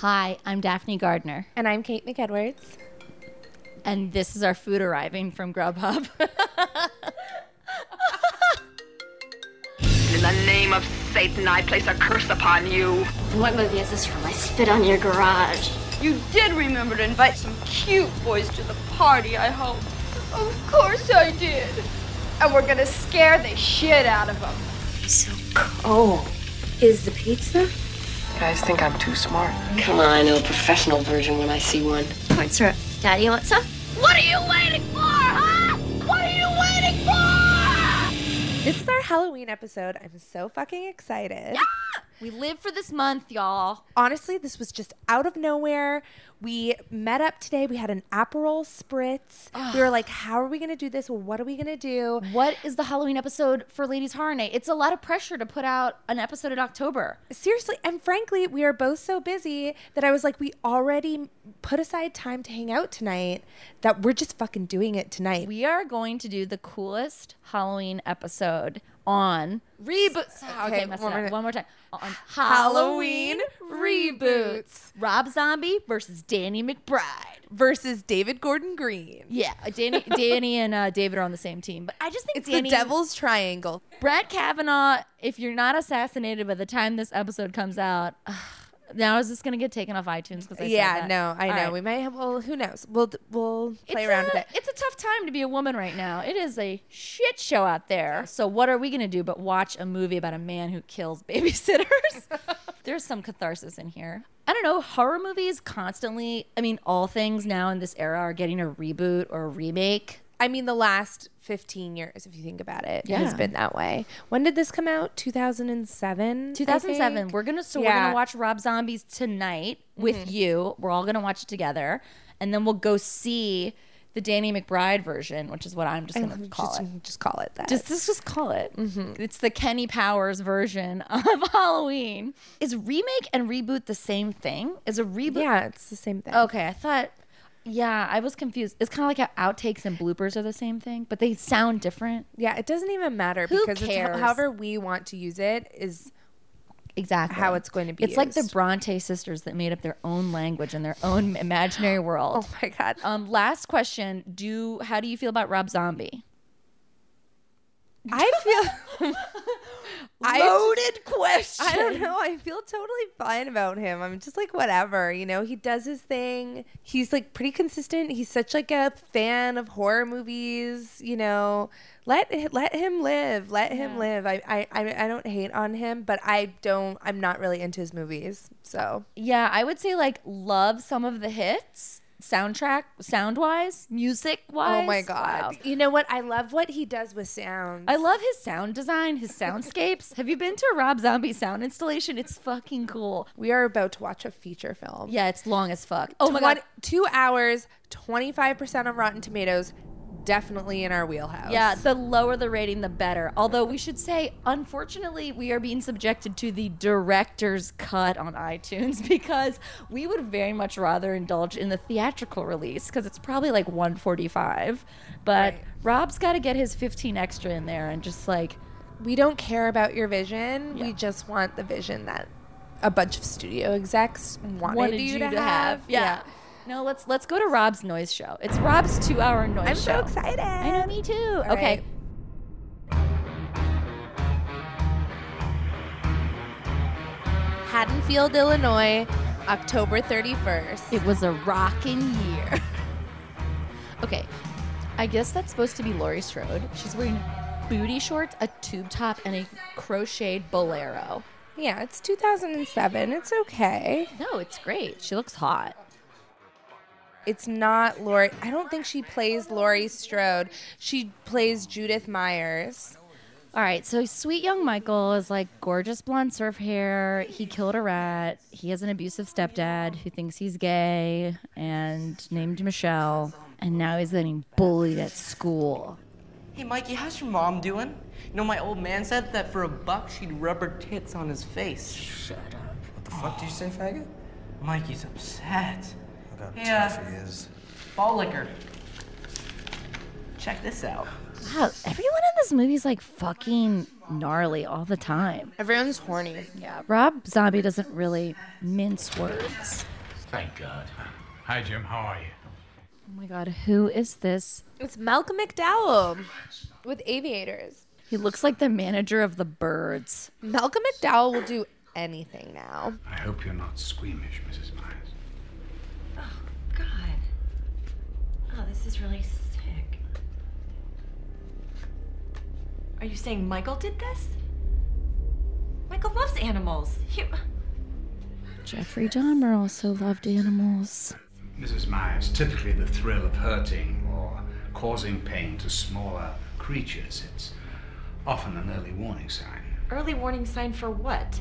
Hi, I'm Daphne Gardner, And I'm Kate McEdwards. and this is our food arriving from Grubhub. In the name of Satan, I place a curse upon you. What movie is this from? I spit on your garage. You did remember to invite some cute boys to the party, I hope. Of course I did. And we're gonna scare the shit out of them. So cold. Is the pizza? You guys think I'm too smart. Come on, I know a professional version when I see one. What's her? Daddy, you want some? What are you waiting for, huh? What are you waiting for? This is our Halloween episode. I'm so fucking excited. We live for this month, y'all. Honestly, this was just out of nowhere. We met up today. We had an Aperol spritz. We were like, how are we going to do this? What are we going to do? What is the Halloween episode for Ladies Horror Night? It's a lot of pressure to put out an episode in October. Seriously, and frankly, we are both so busy that I was like, we already put aside time to hang out tonight that we're just fucking doing it tonight. We are going to do the coolest Halloween episode on reboots. Okay, Okay, one more- One more time. On Halloween reboots. Rob Zombie versus Danny McBride. versus David Gordon Green. Yeah, Danny, Danny and uh, David are on the same team, but I just think It's Danny, the Devil's Triangle. Brett Kavanaugh. If you're not assassinated by the time this episode comes out, now is this going to get taken off iTunes? Because Yeah, no, I All know. right. We might have. Well, who knows? We'll we'll play it's around a, with it. It's a tough time to be a woman right now. It is a shit show out there. So what are we gonna do but watch a movie about a man who kills babysitters? There's some catharsis in here. I don't know. Horror movies constantly. I mean, all things now in this era are getting a reboot or a remake. I mean, the last 15 years, if you think about it, yeah. has been that way. When did this come out? 2007? 2007. We're gonna so we're Yeah. gonna watch Rob Zombies tonight mm-hmm. with you. We're all gonna watch it together, and then we'll go see the Danny McBride version, which is what I'm just gonna call just, it. just call it that. Just let's just call it. Mm-hmm. It's the Kenny Powers version of Halloween. Is remake and reboot the same thing? Is a reboot? yeah, it's the same thing. Okay, I thought. Yeah, I was confused. It's kind of like how outtakes and bloopers are the same thing, but they sound different. Yeah, it doesn't even matter Who because cares? ho- however we want to use it is Exactly how it's going to be It's like the. Bronte sisters that made up their own language and their own imaginary world. Oh my god. Um, last question: Do how do you feel about Rob Zombie? I feel I- Loaded question. I don't know. I feel totally fine about him. I'm just like whatever, you know. He does his thing. He's like pretty consistent. He's such like a fan of horror movies, you know. Let let him live. Let him live. I I I don't hate on him, but I don't. I'm not really into his movies. So Yeah, I would say like love some of the hits, soundtrack, sound wise, music wise. oh my god, you know what? I love what he does with sounds. I love his sound design, his soundscapes. Have you been to a Rob Zombie sound installation? It's fucking cool. we are about to watch a feature film. Yeah, it's long as fuck. Oh my god. two hours, twenty five percent on Rotten Tomatoes. Definitely in our wheelhouse. Yeah, the lower the rating, the better. Although we should say, unfortunately, we are being subjected to the director's cut on iTunes because we would very much rather indulge in the theatrical release because it's probably like 145. But Right. Rob's got to get his 15 extra in there and just like, we don't care about your vision. Yeah. We just want the vision that a bunch of studio execs wanted, wanted you, you, to, to, have. Yeah. No, let's let's go to Rob's noise show. It's Rob's two-hour noise show. I'm so excited. I know, me too. All okay. right. Haddonfield, Illinois, October 31st. It was a rocking year. okay, I guess that's supposed to be Laurie Strode. She's wearing booty shorts, a tube top, and a crocheted bolero. yeah, it's 2007. It's okay. No, it's great. She looks hot. It's not Laurie. I don't think she plays Laurie Strode. She plays Judith Myers. All right, so sweet young Michael is like gorgeous blonde surf hair. He killed a rat. He has an abusive stepdad who thinks he's gay and named Michelle. And now he's getting bullied at school. Hey, Mikey, how's your mom doing? You know, my old man said that for a buck, she'd rub her tits on his face. Shut up. What the fuck do you say, faggot? Mikey's upset. I got Yeah. time for his. Ball liquor. Check this out. Wow, everyone in this movie is like fucking gnarly all the time. Everyone's horny. Yeah, Rob Zombie doesn't really mince words. Thank God. Hi, Jim. How are you? Oh my god, who is this? It's Malcolm McDowell with Aviators. He looks like the manager of the birds. Malcolm McDowell will do anything now. I hope you're not squeamish, Mrs. Myers. God. Oh, this is really sick. Are you saying Michael did this? Michael loves animals. He... Jeffrey Dahmer also loved animals. Mrs. Myers, typically the thrill of hurting or causing pain to smaller creatures, it's often an early warning sign Early warning sign for what?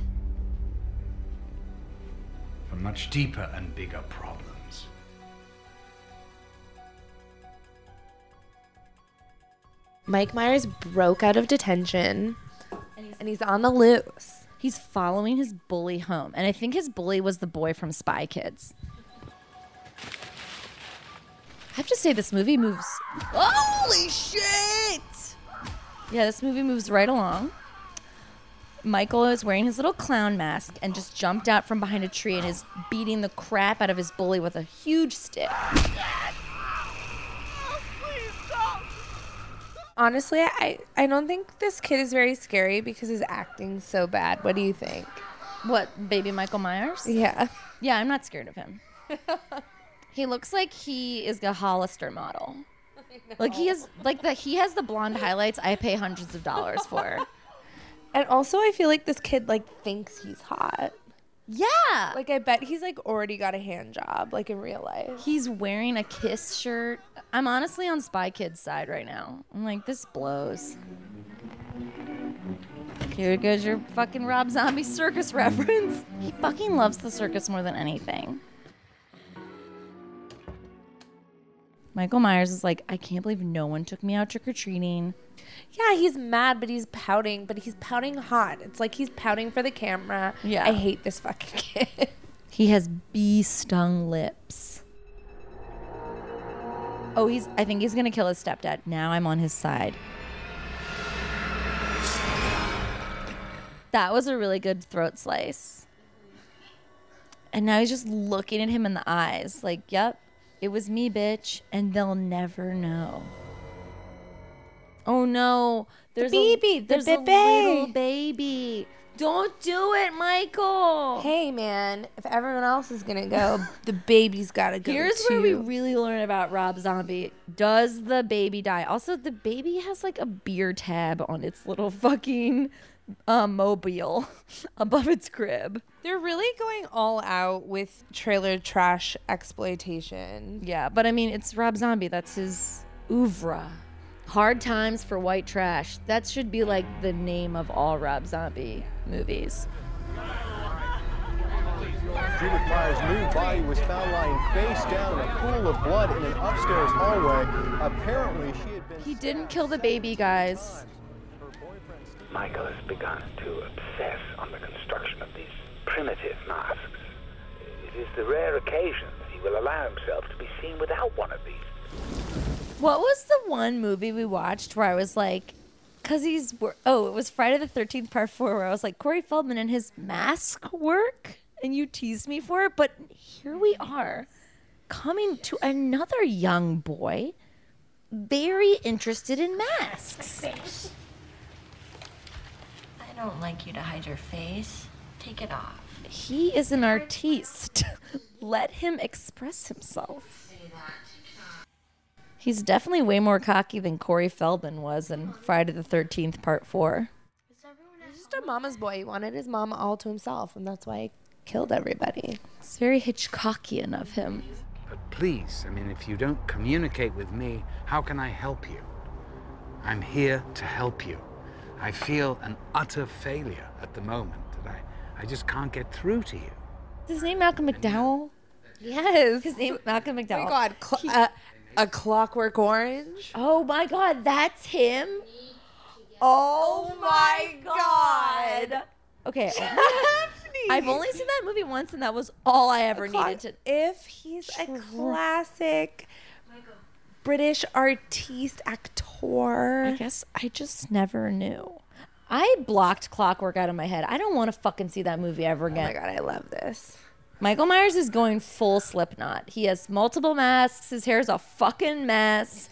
for much deeper and bigger problems. Mike Myers broke out of detention and he's on the loose. He's following his bully home, and I think his bully was the boy from Spy Kids. I have to say, this movie moves. Holy shit! Yeah, this movie moves right along. Michael is wearing his little clown mask and just jumped out from behind a tree and is beating the crap out of his bully with a huge stick. Honestly, I, I don't think this kid is very scary because his acting's so bad. What do you think? What, baby Michael Myers? Yeah. Yeah, I'm not scared of him. he looks like he is a Hollister model. Like he has like the he has the blonde highlights I pay hundreds of dollars for. And also I feel like this kid like thinks he's hot. Yeah. Like I bet he's like already got a hand job like in real life. He's wearing a Kiss shirt. I'm honestly on Spy Kids side right now. I'm like, this blows. Here goes your fucking Rob Zombie circus reference. He fucking loves the circus more than anything. Michael Myers is like, I can't believe no one took me out trick or treating. Yeah, he's mad, but he's pouting, but he's pouting hot. It's like he's pouting for the camera. Yeah. I hate this fucking kid. He has bee stung lips. Oh, he's. I think he's gonna kill his stepdad. Now I'm on his side. That was a really good throat slice. And now he's just looking at him in the eyes, like, "Yep, it was me, bitch," and they'll never know. Oh no! There's baby, a, the there's a baby. little baby. Don't do it, Michael. hey man, if everyone else is gonna go, the baby's gotta go. Here's too. where we really learn about Rob Zombie. Does the baby die? Also, the baby has like a beer tab on its little fucking uh, mobile above its crib. They're really going all out with trailer trash exploitation. Yeah, but I mean, it's Rob Zombie. That's his oeuvre. Hard Times for White Trash. That should be like the name of all Rob Zombie movies. Judith Myers' new body was found lying face down in a pool of blood in an upstairs hallway. Apparently, she had been. He didn't kill the baby, guys. Michael has begun to obsess on the construction of these primitive masks. It is the rare occasion that he will allow himself to be seen without one of these. What was the one movie we watched where I was like, because he's wor- oh, it was Friday the Thirteenth Part Four, where I was like Corey Feldman and his mask work, and you teased me for it, but here we are, coming to another young boy, very interested in masks. I don't like you to hide your face. Take it off. He is an artiste. Let him express himself. He's definitely way more cocky than Corey Feldman was in Friday the Thirteenth Part Four. He's just a mama's boy. He wanted his mom all to himself, and that's why he killed everybody. It's very Hitchcockian of him. But please, I mean, if you don't communicate with me, how can I help you? I'm here to help you. I feel an utter failure at the moment that I, I just can't get through to you. Is his name Malcolm McDowell? Yes. His name Malcolm Oh McDowell. my god, cl- uh, a Clockwork Orange. Oh my god, that's him. Oh my god. Okay. I've only seen that movie once, and that was all I ever needed to. If he's a classic British artiste actor. I guess I just never knew. I blocked Clockwork out of my head. I don't want to fucking see that movie ever again. Oh my god, I love this. Michael Myers is going full Slipknot. He has multiple masks. His hair is a fucking mess.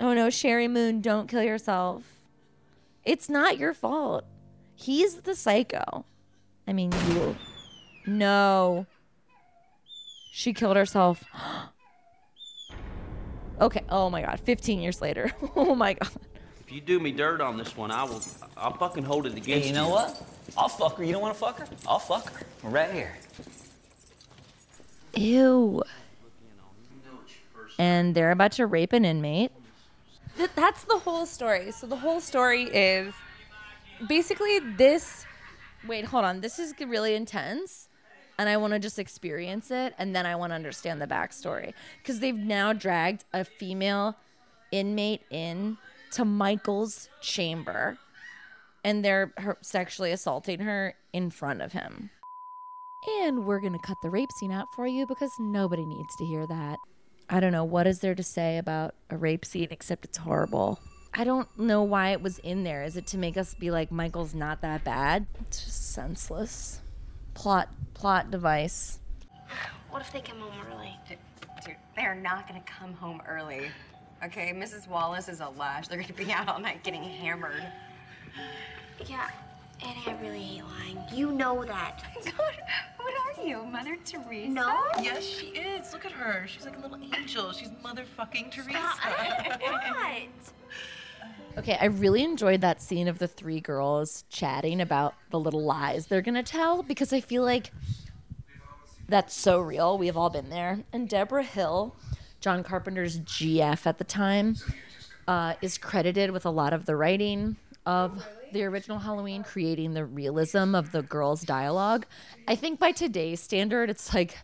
Oh no, Sheri Moon, don't kill yourself. It's not your fault. He's the psycho. I mean, you. No. She killed herself. okay. Oh my god. 15 years later. oh my god. If you do me dirt on this one, I will. I'll fucking hold it against you. Hey, you know what? I'll fuck her. You don't want to fuck her? I'll fuck her. We're right here. Ew. And they're about to rape an inmate. Th- that's the whole story. So the whole story is basically this. Wait, hold on. This is really intense. And I want to just experience it. And then I want to understand the backstory. Because they've now dragged a female inmate in to Michael's chamber. And they're her- sexually assaulting her in front of him. And we're going to cut the rape scene out for you because nobody needs to hear that. I don't know. What is there to say about a rape scene except it's horrible? I don't know why it was in there. Is it to make us be like Michael's not that bad? It's just senseless. Plot plot device. What if they come home early? Dude, they're not gonna come home early. Okay, Mrs. Wallace is a lash. They're gonna be out all night getting hammered. Yeah, Annie, I really hate lying. You know that. what are you, Mother Teresa? No. Yes, she is. Look at her. She's like a little angel. She's motherfucking Teresa. what? Okay, I really enjoyed that scene of the three girls chatting about the little lies they're gonna tell because I feel like that's so real. We've all been there. And Debra Hill, John Carpenter's GF at the time, uh, is credited with a lot of the writing of the original Halloween, creating the realism of the girls' dialogue. I think by today's standard, it's like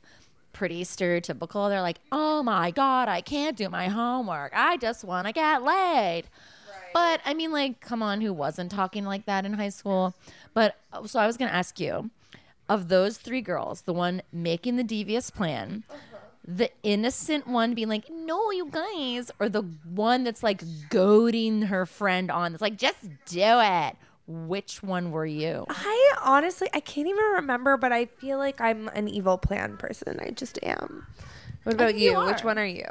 pretty stereotypical. They're like, oh my God, I can't do my homework. I just want to get laid. But I mean, like, come on, who wasn't talking like that in high school? But so I was going to ask you of those three girls, the one making the devious plan, oh, the innocent one being like, no, you guys, or the one that's like goading her friend on, that's like, just do it. Which one were you? I honestly, I can't even remember, but I feel like I'm an evil plan person. I just am. What about you? you Which one are you?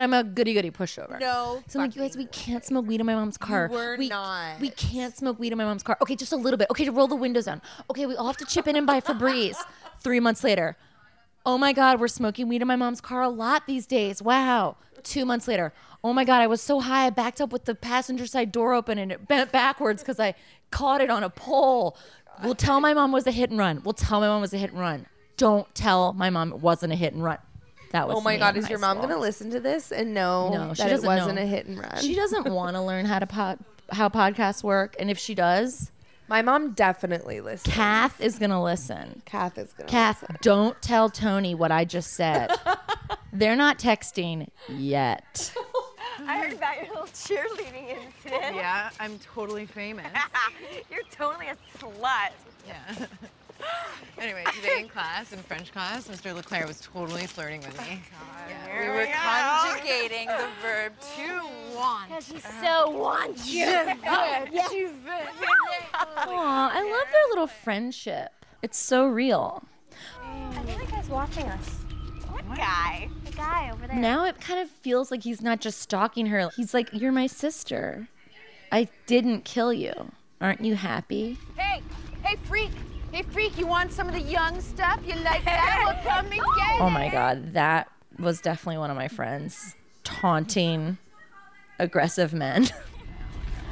I'm a goody goody pushover. No So I'm like, you guys, we can't smoke weed in my mom's car. were we, not. We can't smoke weed in my mom's car. Okay, just a little bit. Okay, to roll the windows down. Okay, we all have to chip in and buy Febreze. Three months later, oh my God, we're smoking weed in my mom's car a lot these days. Wow. Two months later, oh my God, I was so high I backed up with the passenger side door open and it bent backwards because I caught it on a pole. We'll tell my mom was a hit and run. We'll tell my mom was a hit and run. Don't tell my mom it wasn't a hit and run. That was Oh my God, is your mom school. gonna listen to this and know No, she that it wasn't know. a hit and run? She doesn't want to learn how to pod, how podcasts work, and if she does, my mom definitely listens. Kath is gonna listen. Kath is gonna. Kath, don't tell Tony what I just said. They're not texting yet. I heard about your little cheerleading incident. Yeah, I'm totally famous. You're totally a slut. Yeah. anyway, today in class, in French class, Mr. Leclerc was totally flirting with me. Oh yeah, we were we conjugating the verb to want. Because he so wants you. Aw, I love their little friendship. It's so real. I think that guy's watching us. What guy? The guy over there. Now it kind of feels like he's not just stalking her. He's like, "You're my sister. I didn't kill you. Aren't you happy?" Hey, hey, freak. Hey, freak, you want some of the young stuff? You like that? Well, come and get Oh my god, that was definitely one of my friends taunting aggressive men. See,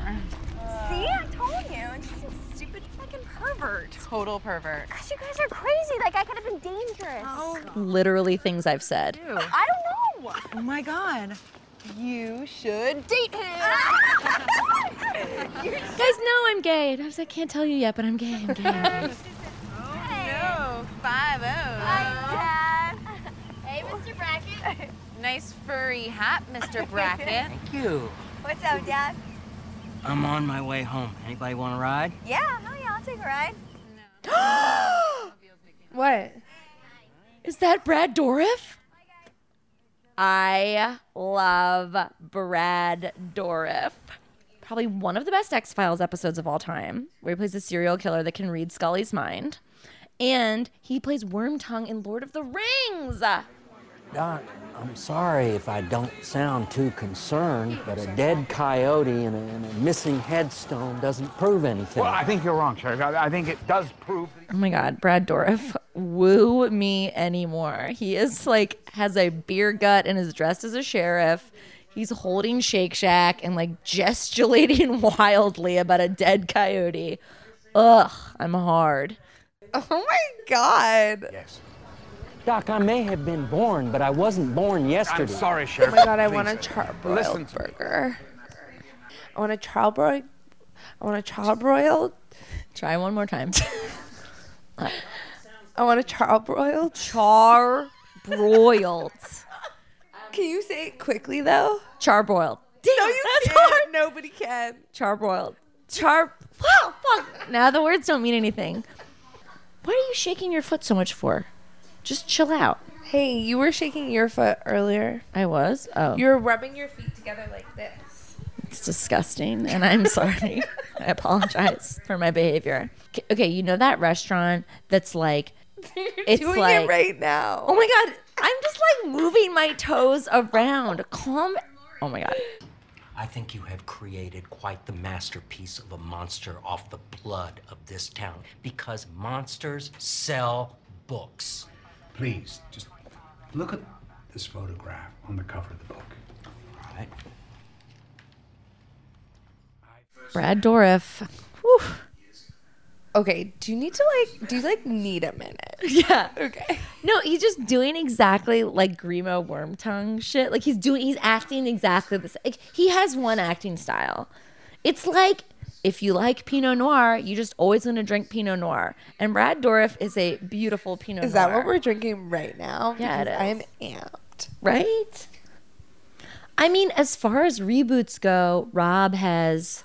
I told you. It's just some stupid fucking pervert. Total pervert. Gosh, you guys are crazy. Like, I could have been dangerous. Oh, Literally things I've said. I don't know. Oh my god. You should date him. Guys know I'm gay. I was- I can't tell you yet, but I'm gay. I'm gay. no, five oh. Hi, Dad. Hey, Mr. Brackett. Nice furry hat, Mr. Brackett. Thank you. What's up, Dad? I'm on my way home. Anybody want to ride? Yeah, no, yeah, I'll take a ride. What? Is that Brad Dourif? I love Brad Dourif. probably one of the best X Files episodes of all time, where he plays a serial killer that can read Scully's mind. And he plays Wormtongue in Lord of the Rings. Doc, I'm sorry if I don't sound too concerned, but a dead coyote and a, and a missing headstone doesn't prove anything. Well, I think you're wrong, Sheriff. I, I think it does prove. Oh my God, Brad Dourif, woo me anymore. He is like, has a beer gut and is dressed as a sheriff. He's holding Shake Shack and like gesticulating wildly about a dead coyote. Ugh, I'm hard. Oh my god. Yes. Doc, I may have been born, but I wasn't born yesterday. I'm sorry, Sheriff. Oh my god, I Please. want a Listen charbroiled burger. I want a charbroiled. I want a charbroiled. Try one more time. I want a charbroiled. Char broiled. Can you say it quickly though? Charbroiled. no, you can't. Nobody can. Charbroiled. Char. Wow, fuck. Now the words don't mean anything. What are you shaking your foot so much for? Just chill out. Hey, you were shaking your foot earlier. I was. Oh, You were rubbing your feet together like this. it's disgusting, and I'm sorry. I apologize for my behavior. Okay, you know that restaurant that's like, it's doing like it right now. Oh my god, I'm just like moving my toes around. Calm. Oh my god. I think you have created quite the masterpiece of a monster off the blood of this town because monsters sell books. Please, just look at this photograph on the cover of the book. All right. Brad Dourif. Whew. Okay, do you need to like do you like need a minute? Yeah. Okay. No, he's just doing exactly like Grima Wormtongue shit. Like he's doing, he's acting exactly the same. Like he has one acting style. It's like if you like Pinot Noir, you just always going to drink Pinot Noir. And Brad Dourif is a beautiful Pinot Is Noir. Is that what we're drinking right now? Yeah, Because is. I'm amped. right? I mean, as far as reboots go, Rob has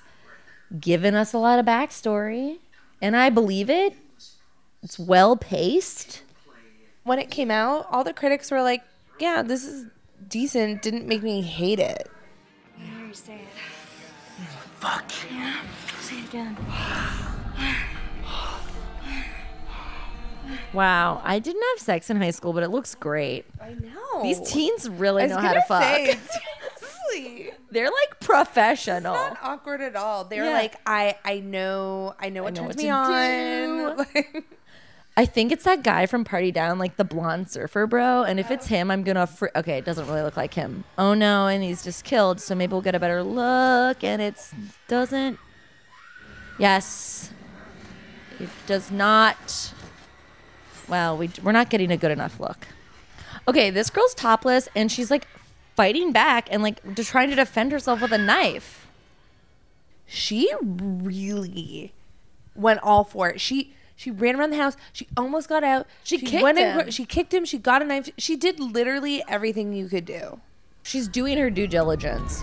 given us a lot of backstory, and I believe it. It's well paced. When it came out, all the critics were like, "Yeah, this is decent. Didn't make me hate it." I hear you say it. Fuck. Yeah. Say it again. Wow, I didn't have sex in high school, but it looks great. I know. These teens really I know how to fuck. say, seriously. They're like professional. Not awkward at all. They're Yeah. like, I, I know, I know what know turns what me to on. Like, I think it's that guy from Party Down, like the blonde surfer bro. And if it's oh. him, I'm gonna. Fr- okay, it doesn't really look like him. Oh no, and he's just killed. So maybe we'll get a better look. And it's doesn't. Yes, it does not. Well, we we're not getting a good enough look. Okay, this girl's topless and she's like fighting back and like trying to defend herself with a knife. she really went all for it. She she ran around the house. She almost got out. She kicked went him. she kicked him. She got a knife. She did literally everything you could do. She's doing her due diligence.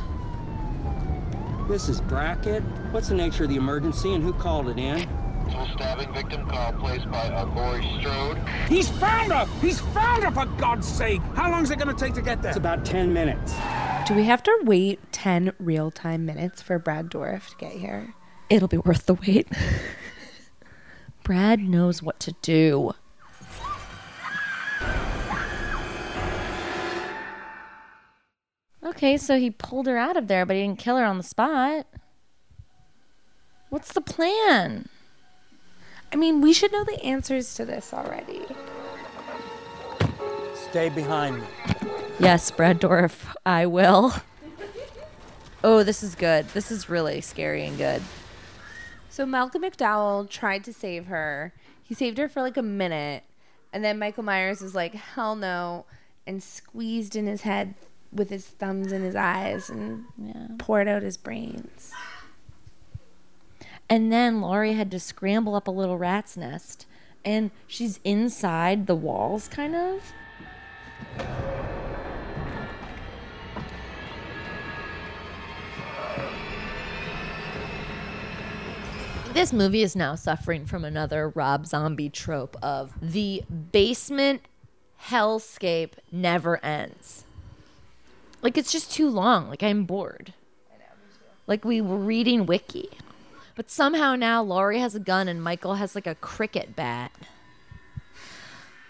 This is Brackett. What's the nature of the emergency and who called it in? Full stabbing victim call placed by uh, Laurie Strode. He's found her! He's found her, for God's sake! How long is it going to take to get there? It's about 10 minutes. Do we have to wait ten real time minutes for Brad Dourif to get here? It'll be worth the wait. Brad knows what to do. Okay, so he pulled her out of there, but he didn't kill her on the spot. What's the plan? I mean, we should know the answers to this already. Stay behind me. Yes, Brad Dourif, I will. Oh, this is good. This is really scary and good. So Malcolm McDowell tried to save her. He saved her for like a minute, and then Michael Myers is like, "Hell no," and squeezed in his head with his thumbs in his eyes and poured out his brains. And then Laurie had to scramble up a little rat's nest, and she's inside the walls, kind of. This movie is now suffering from another Rob Zombie trope of the basement hellscape never ends. Like it's just too long. Like I'm bored. I know, Like we were reading wiki. But somehow now Laurie has a gun and Michael has like a cricket bat.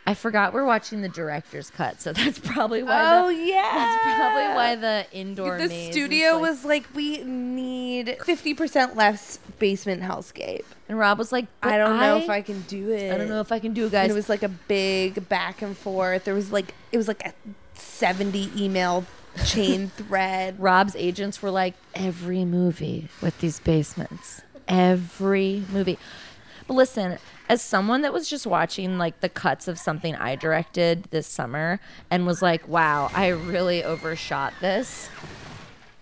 I forgot we're watching the director's cut, so that's probably why. Oh, the, yeah. that's probably why the indoor the studio like- was like, we need 50% less basement hellscape. and Rob was like, I don't know I- if I can do it. I don't know if I can do it, And guys." it was like a big back and forth. There was like, it was like a 70 email chain thread. Rob's agents were like, every movie with these basements, every movie. But listen, as someone that was just watching like the cuts of something I directed this summer and was like, wow, I really overshot this.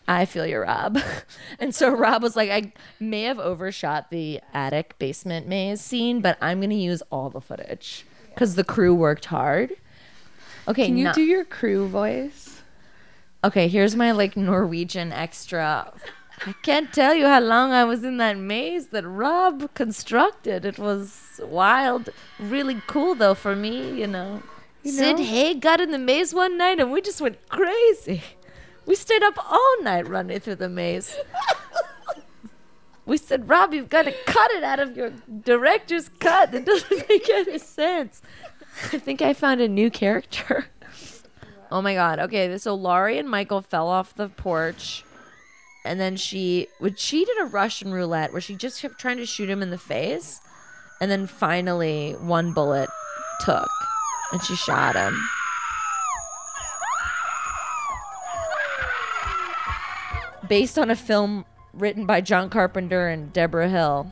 I feel you, Rob. and so Rob was like, I may have overshot the attic basement maze scene, but I'm going to use all the footage because the crew worked hard. Okay, Can you no- do your crew voice? Okay, here's my like Norwegian extra. I can't tell you how long I was in that maze that Rob constructed. It was wild, really cool though for me, you know. You Sid know? Haig got in the maze one night and we just went crazy. We stayed up all night running through the maze. we said, Rob, you've got to cut it out of your director's cut. It doesn't make any sense. I think I found a new character. Oh my god. Okay, so Laurie and Michael fell off the porch. And then she would she did a Russian roulette where she just kept trying to shoot him in the face. And then finally one bullet took and she shot him. Based on a film written by John Carpenter and Debra Hill.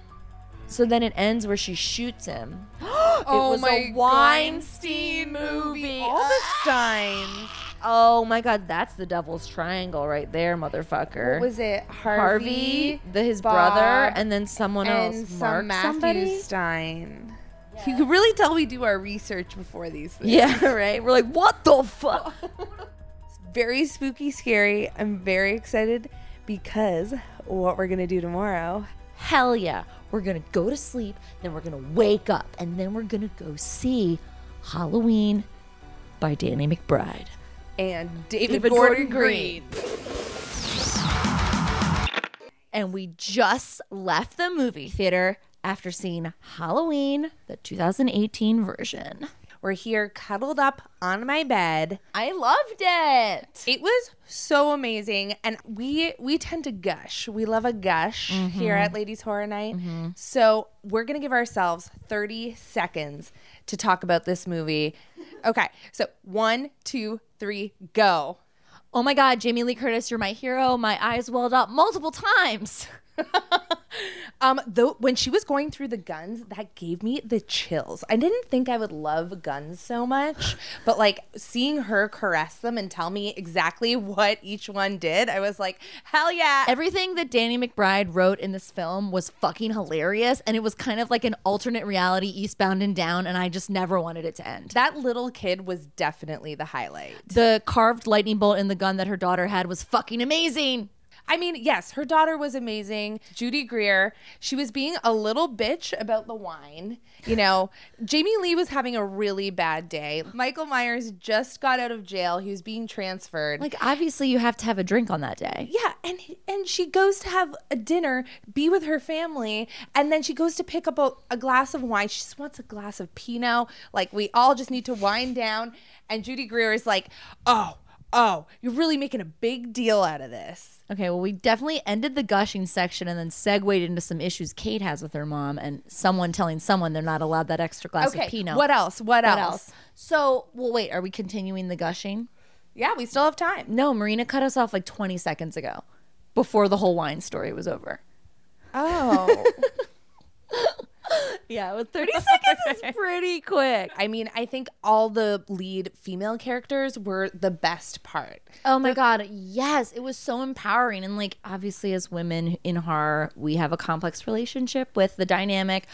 So then it ends where she shoots him. Oh it Oh was my a Weinstein movie. All the Steins. Oh my god, that's the devil's triangle right there, motherfucker. What was it? Harvey, Harvey, the, his Bob, brother, and then someone and else. some Mark Matthew somebody? Stein. You can really tell we do our research before these things. Yeah, right. We're like, what the fuck? Very spooky, scary. I'm very excited because what we're gonna do tomorrow. Hell yeah. We're gonna go to sleep, then we're gonna wake up, and then we're gonna go see Halloween by Danny McBride. And David, David Gordon, Gordon Green. And we just left the movie theater after seeing Halloween, the 2018 version. We're here cuddled up on my bed. I loved it. It was so amazing. And we we tend to gush. We love a gush here Mhm. at Ladies Horror Night. So we're gonna give ourselves 30 seconds to talk about this movie. Okay, so one, two, three, go. Oh my God, Jamie Lee Curtis, you're my hero. My eyes welled up multiple times. Um, though when she was going through the guns, that gave me the chills. I didn't think I would love guns so much, but like seeing her caress them and tell me exactly what each one did, I was like, hell yeah. Everything that Danny McBride wrote in this film was fucking hilarious, and it was kind of like an alternate reality, Eastbound and Down, and I just never wanted it to end. that little kid was definitely the highlight. The carved lightning bolt in the gun that her daughter had was fucking amazing. I mean, yes, her daughter was amazing. Judy Greer, she was being a little bitch about the wine. You know, Jamie Lee was having a really bad day. Michael Myers just got out of jail. He was being transferred. Like, obviously, you have to have a drink on that day. Yeah, and and she goes to have a dinner, be with her family, and then she goes to pick up a, a glass of wine. She just wants a glass of Pinot. Like we all just need to wind down. And Judy Greer is like, "Oh, oh, you're really making a big deal out of this." Okay, well, we definitely ended the gushing section and then segued into some issues Kate has with her mom and someone telling someone they're not allowed that extra glass Okay, of Pinot. what else? What else? So, well, wait, are we continuing the gushing? Yeah, we still have time. No, Marina cut us off like 20 seconds ago before the whole wine story was over. Oh. yeah, with 30 seconds is pretty quick. I mean, I think all the lead female characters were the best part. Oh my god, yes, it was so empowering and like obviously as women in horror, we have a complex relationship with the dynamic.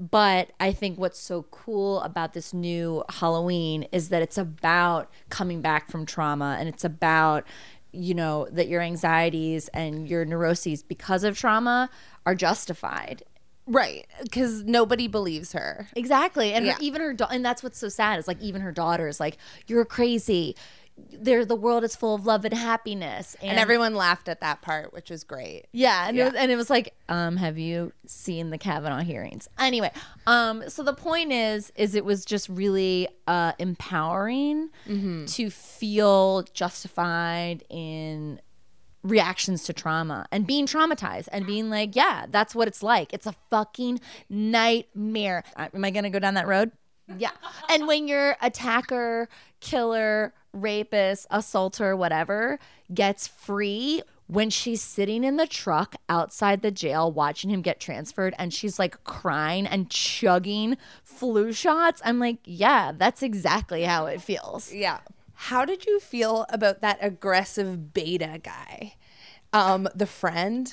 But I think what's so cool about this new Halloween is that it's about coming back from trauma and it's about you know that your anxieties and your neuroses because of trauma are justified Right, because nobody believes her. Exactly. And her, even her, da- and that's what's so sad is like, even her daughter is like, you're crazy. there the world is full of love and happiness And, everyone laughed at that part, which was great. yeah, and, It was, and it was like, um, have you seen the Kavanaugh hearings? Anyway, um, so the point is, is it was just really uh, empowering Mm-hmm. to feel justified in reactions to trauma and being traumatized and being like, yeah, that's what it's like. It's a fucking nightmare. Uh, Am I gonna go down that road? Yeah. And when your attacker, killer, rapist, assaulter, whatever, gets free, when she's sitting in the truck outside the jail watching him get transferred and she's like crying and chugging flu shots, I'm like, yeah, that's exactly how it feels. Yeah. How did you feel about that aggressive beta guy? Um, the friend?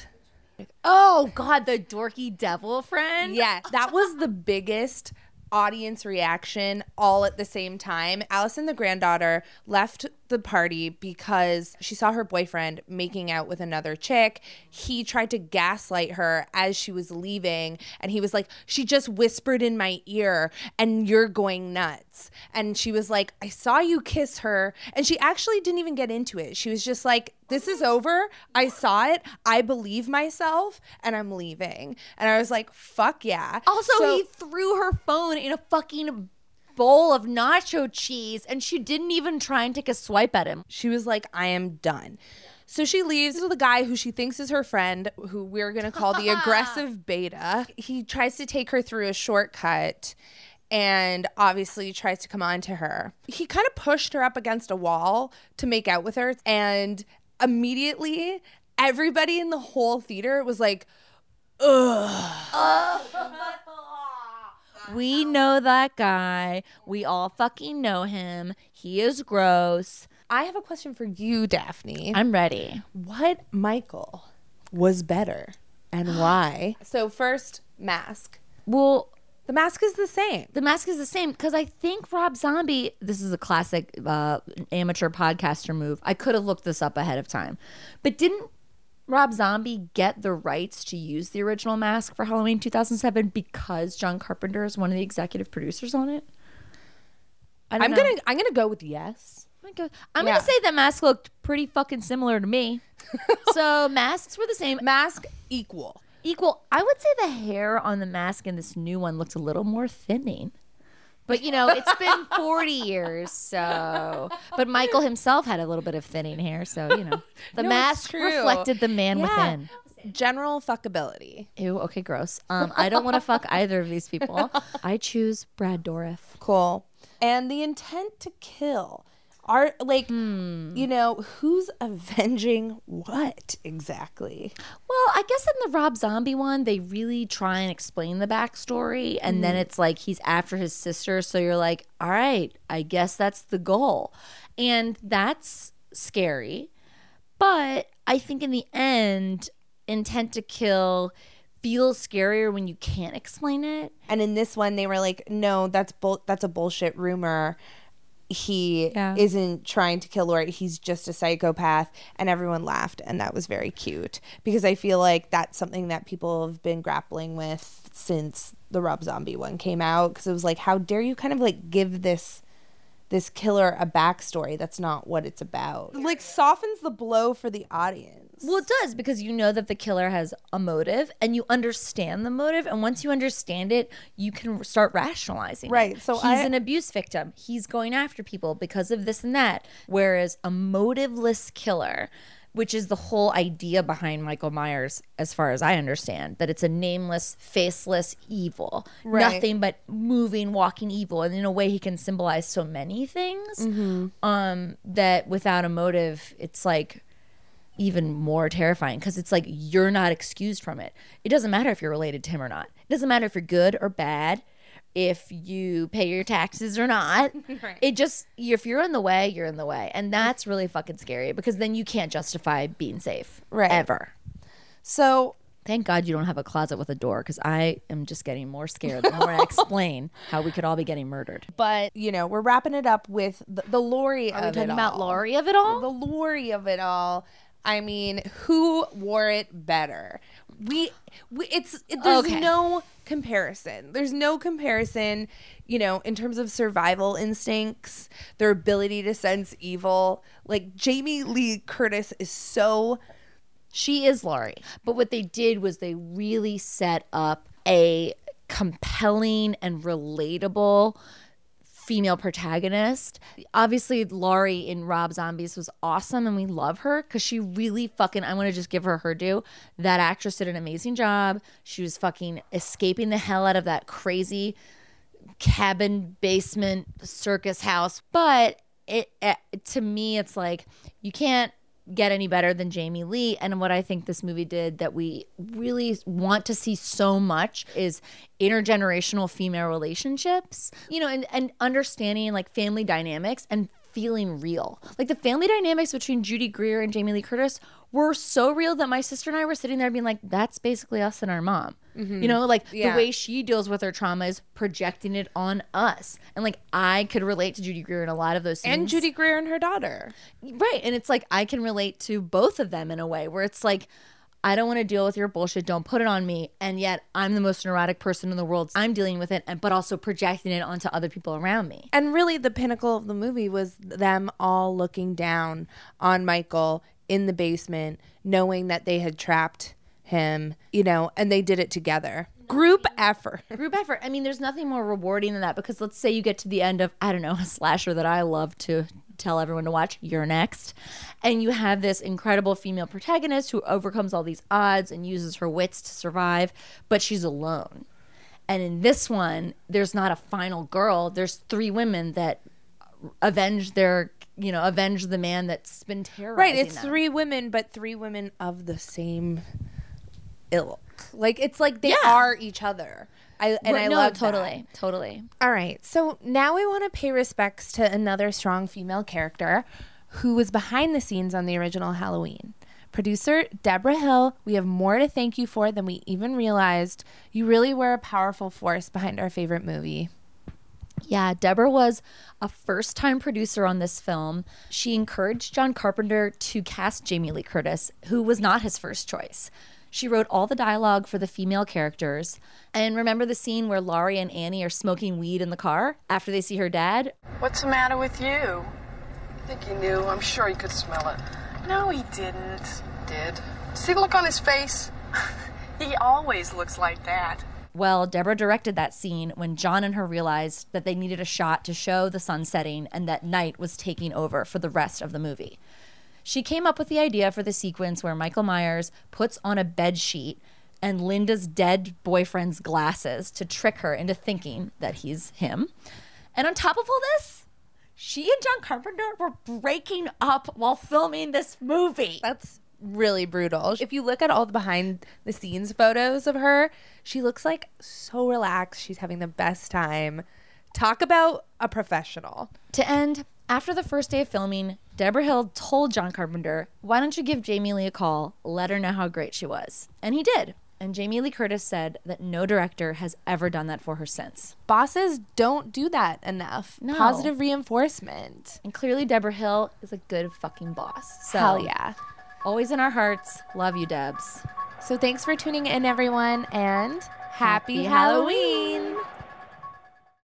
Oh God, the dorky devil friend. Yeah, that was the biggest audience reaction all at the same time. Allison, the granddaughter, left the party because she saw her boyfriend making out with another chick. He tried to gaslight her as she was leaving, and he was like, She just whispered in my ear, and you're going nuts. And she was like, I saw you kiss her. And she actually didn't even get into it. She was just like, This is over. I saw it. I believe myself, and I'm leaving. And I was like, Fuck yeah. Also, So- he threw her phone in a fucking bowl of nacho cheese and she didn't even try and take a swipe at him. She was like, I am done. So she leaves with the guy who she thinks is her friend, who we're going to call the aggressive beta. He tries to take her through a shortcut and obviously tries to come on to her. He kind of pushed her up against a wall to make out with her. And immediately, everybody in the whole theater was like, ugh. We know that guy. We all fucking know him. He is gross. I have a question for you, Daphne. I'm ready. What Michael was better and why? So, first, mask. Well, the mask is the same. The mask is the same because I think Rob Zombie. This is a classic uh, amateur podcaster move. I could have looked this up ahead of time, but didn't Rob Zombie get the rights to use the original mask for Halloween 2007 because John Carpenter is one of the executive producers on it? I know. gonna I'm gonna go with yes. I'm gonna- I'm Yeah. gonna say the mask looked pretty fucking similar to me. so masks were the same. Mask equal. Equal. I would say the hair on the mask in this new one looked a little more thinning. But you know, it's been 40 years, so. But Michael himself had a little bit of thinning hair, so you know, the No, mask reflected the man Yeah. within. General fuckability. Ew. Okay, gross. Um, I don't want to fuck either of these people. I choose Brad Dourif. Cool. And the intent to kill. Are like Hmm. you know, who's avenging what exactly? Well, I guess in the Rob Zombie one, they really try and explain the backstory, and then Mhm. it's like he's after his sister. So you're like, all right, I guess that's the goal. And that's scary. But I think in the end, intent to kill feels scarier when you can't explain it. And in this one they were like, no, that's bull that's a bullshit rumor. He Yeah. isn't trying to kill Laurie. He's just a psychopath. And everyone laughed. And that was very cute because I feel like that's something that people have been grappling with since the Rob Zombie one came out. Because it was like, how dare you kind of like give this this killer a backstory that's not what it's about. Like softens the blow for the audience. Well, it does because you know that the killer has a motive and you understand the motive. And once you understand it, you can start rationalizing. it. Right, so he's I- an abuse victim. He's going after people because of this and that. Whereas a motiveless killer, which is the whole idea behind Michael Myers, as far as I understand, that it's a nameless, faceless evil. Right. Nothing but moving, walking evil. And in a way, he can symbolize so many things Mhm. um, that without a motive, it's like even more terrifying because it's like you're not excused from it. It doesn't matter if you're related to him or not. It doesn't matter if you're good or bad, if you pay your taxes or not. Right. It just if you're in the way, you're in the way, and that's really fucking scary because then you can't justify being safe Right. ever. So thank God you don't have a closet with a door because I am just getting more scared the more I explain how we could all be getting murdered. But you know, we're wrapping it up with the, the Laurie Are we talking about. Laurie of it all? The Laurie of it all. I mean, who wore it better? We, we it's it, there's Okay. no comparison. There's no comparison, you know, in terms of survival instincts, their ability to sense evil. Like Jamie Lee Curtis is so She is Laurie. But what they did was they really set up a compelling and relatable female protagonist. Obviously, Laurie in Rob Zombies was awesome and we love her because she really fucking, I want to just give her her due. That actress did an amazing job. She was fucking escaping the hell out of that crazy cabin basement circus house. But it, it to me, it's like you can't get any better than Jamie Lee. And what I think this movie did that we really want to see so much is intergenerational female relationships, you know, and, and understanding like family dynamics and feeling real. Like the family dynamics between Judy Greer and Jamie Lee Curtis were so real that my sister and I were sitting there being like, that's basically us and our mom. Mhm. You know, like Yeah. the way she deals with her trauma is projecting it on us. And like I could relate to Judy Greer in a lot of those scenes. and Judy Greer and her daughter. Right. And it's like I can relate to both of them in a way where it's like, I don't want to deal with your bullshit. Don't put it on me. And yet I'm the most neurotic person in the world. I'm dealing with it, and but also projecting it onto other people around me. And really, the pinnacle of the movie was them all looking down on Michael in the basement, knowing that they had trapped him, you know, and they did it together. Group effort. Group effort. I mean, there's nothing more rewarding than that because let's say you get to the end of, I don't know, a slasher that I love to tell everyone to watch, You're Next. And you have this incredible female protagonist who overcomes all these odds and uses her wits to survive, but she's alone. And in this one, there's not a final girl. There's three women that avenge their, you know, avenge the man that's been terrorizing Right. It's them. three women, but three women of the same ilk. Like, it's like they Yeah. are each other. I, and Right, I no, love totally, that. totally. All right. So now we want to pay respects to another strong female character who was behind the scenes on the original Halloween. Producer Debra Hill, we have more to thank you for than we even realized. You really were a powerful force behind our favorite movie. Yeah, Debra was a first time producer on this film. She encouraged John Carpenter to cast Jamie Lee Curtis, who was not his first choice. She wrote all the dialogue for the female characters. And remember the scene where Laurie and Annie are smoking weed in the car after they see her dad? What's the matter with you? I think he knew. I'm sure he could smell it. No, he didn't. Did. See the look on his face? he always looks like that. Well, Debra directed that scene when John and her realized that they needed a shot to show the sun setting and that night was taking over for the rest of the movie. She came up with the idea for the sequence where Michael Myers puts on a bed sheet and Linda's dead boyfriend's glasses to trick her into thinking that he's him. And on top of all this, she and John Carpenter were breaking up while filming this movie. That's really brutal. If you look at all the behind the scenes photos of her, she looks like so relaxed. She's having the best time. Talk about a professional. To end, after the first day of filming, Debra Hill told John Carpenter, Why don't you give Jamie Lee a call? Let her know how great she was. And he did. And Jamie Lee Curtis said that no director has ever done that for her since. Bosses don't do that enough. No. Positive reinforcement. And clearly, Debra Hill is a good fucking boss. So, Hell yeah. Always in our hearts. Love you, Debs. So thanks for tuning in, everyone, and happy, Happy Halloween.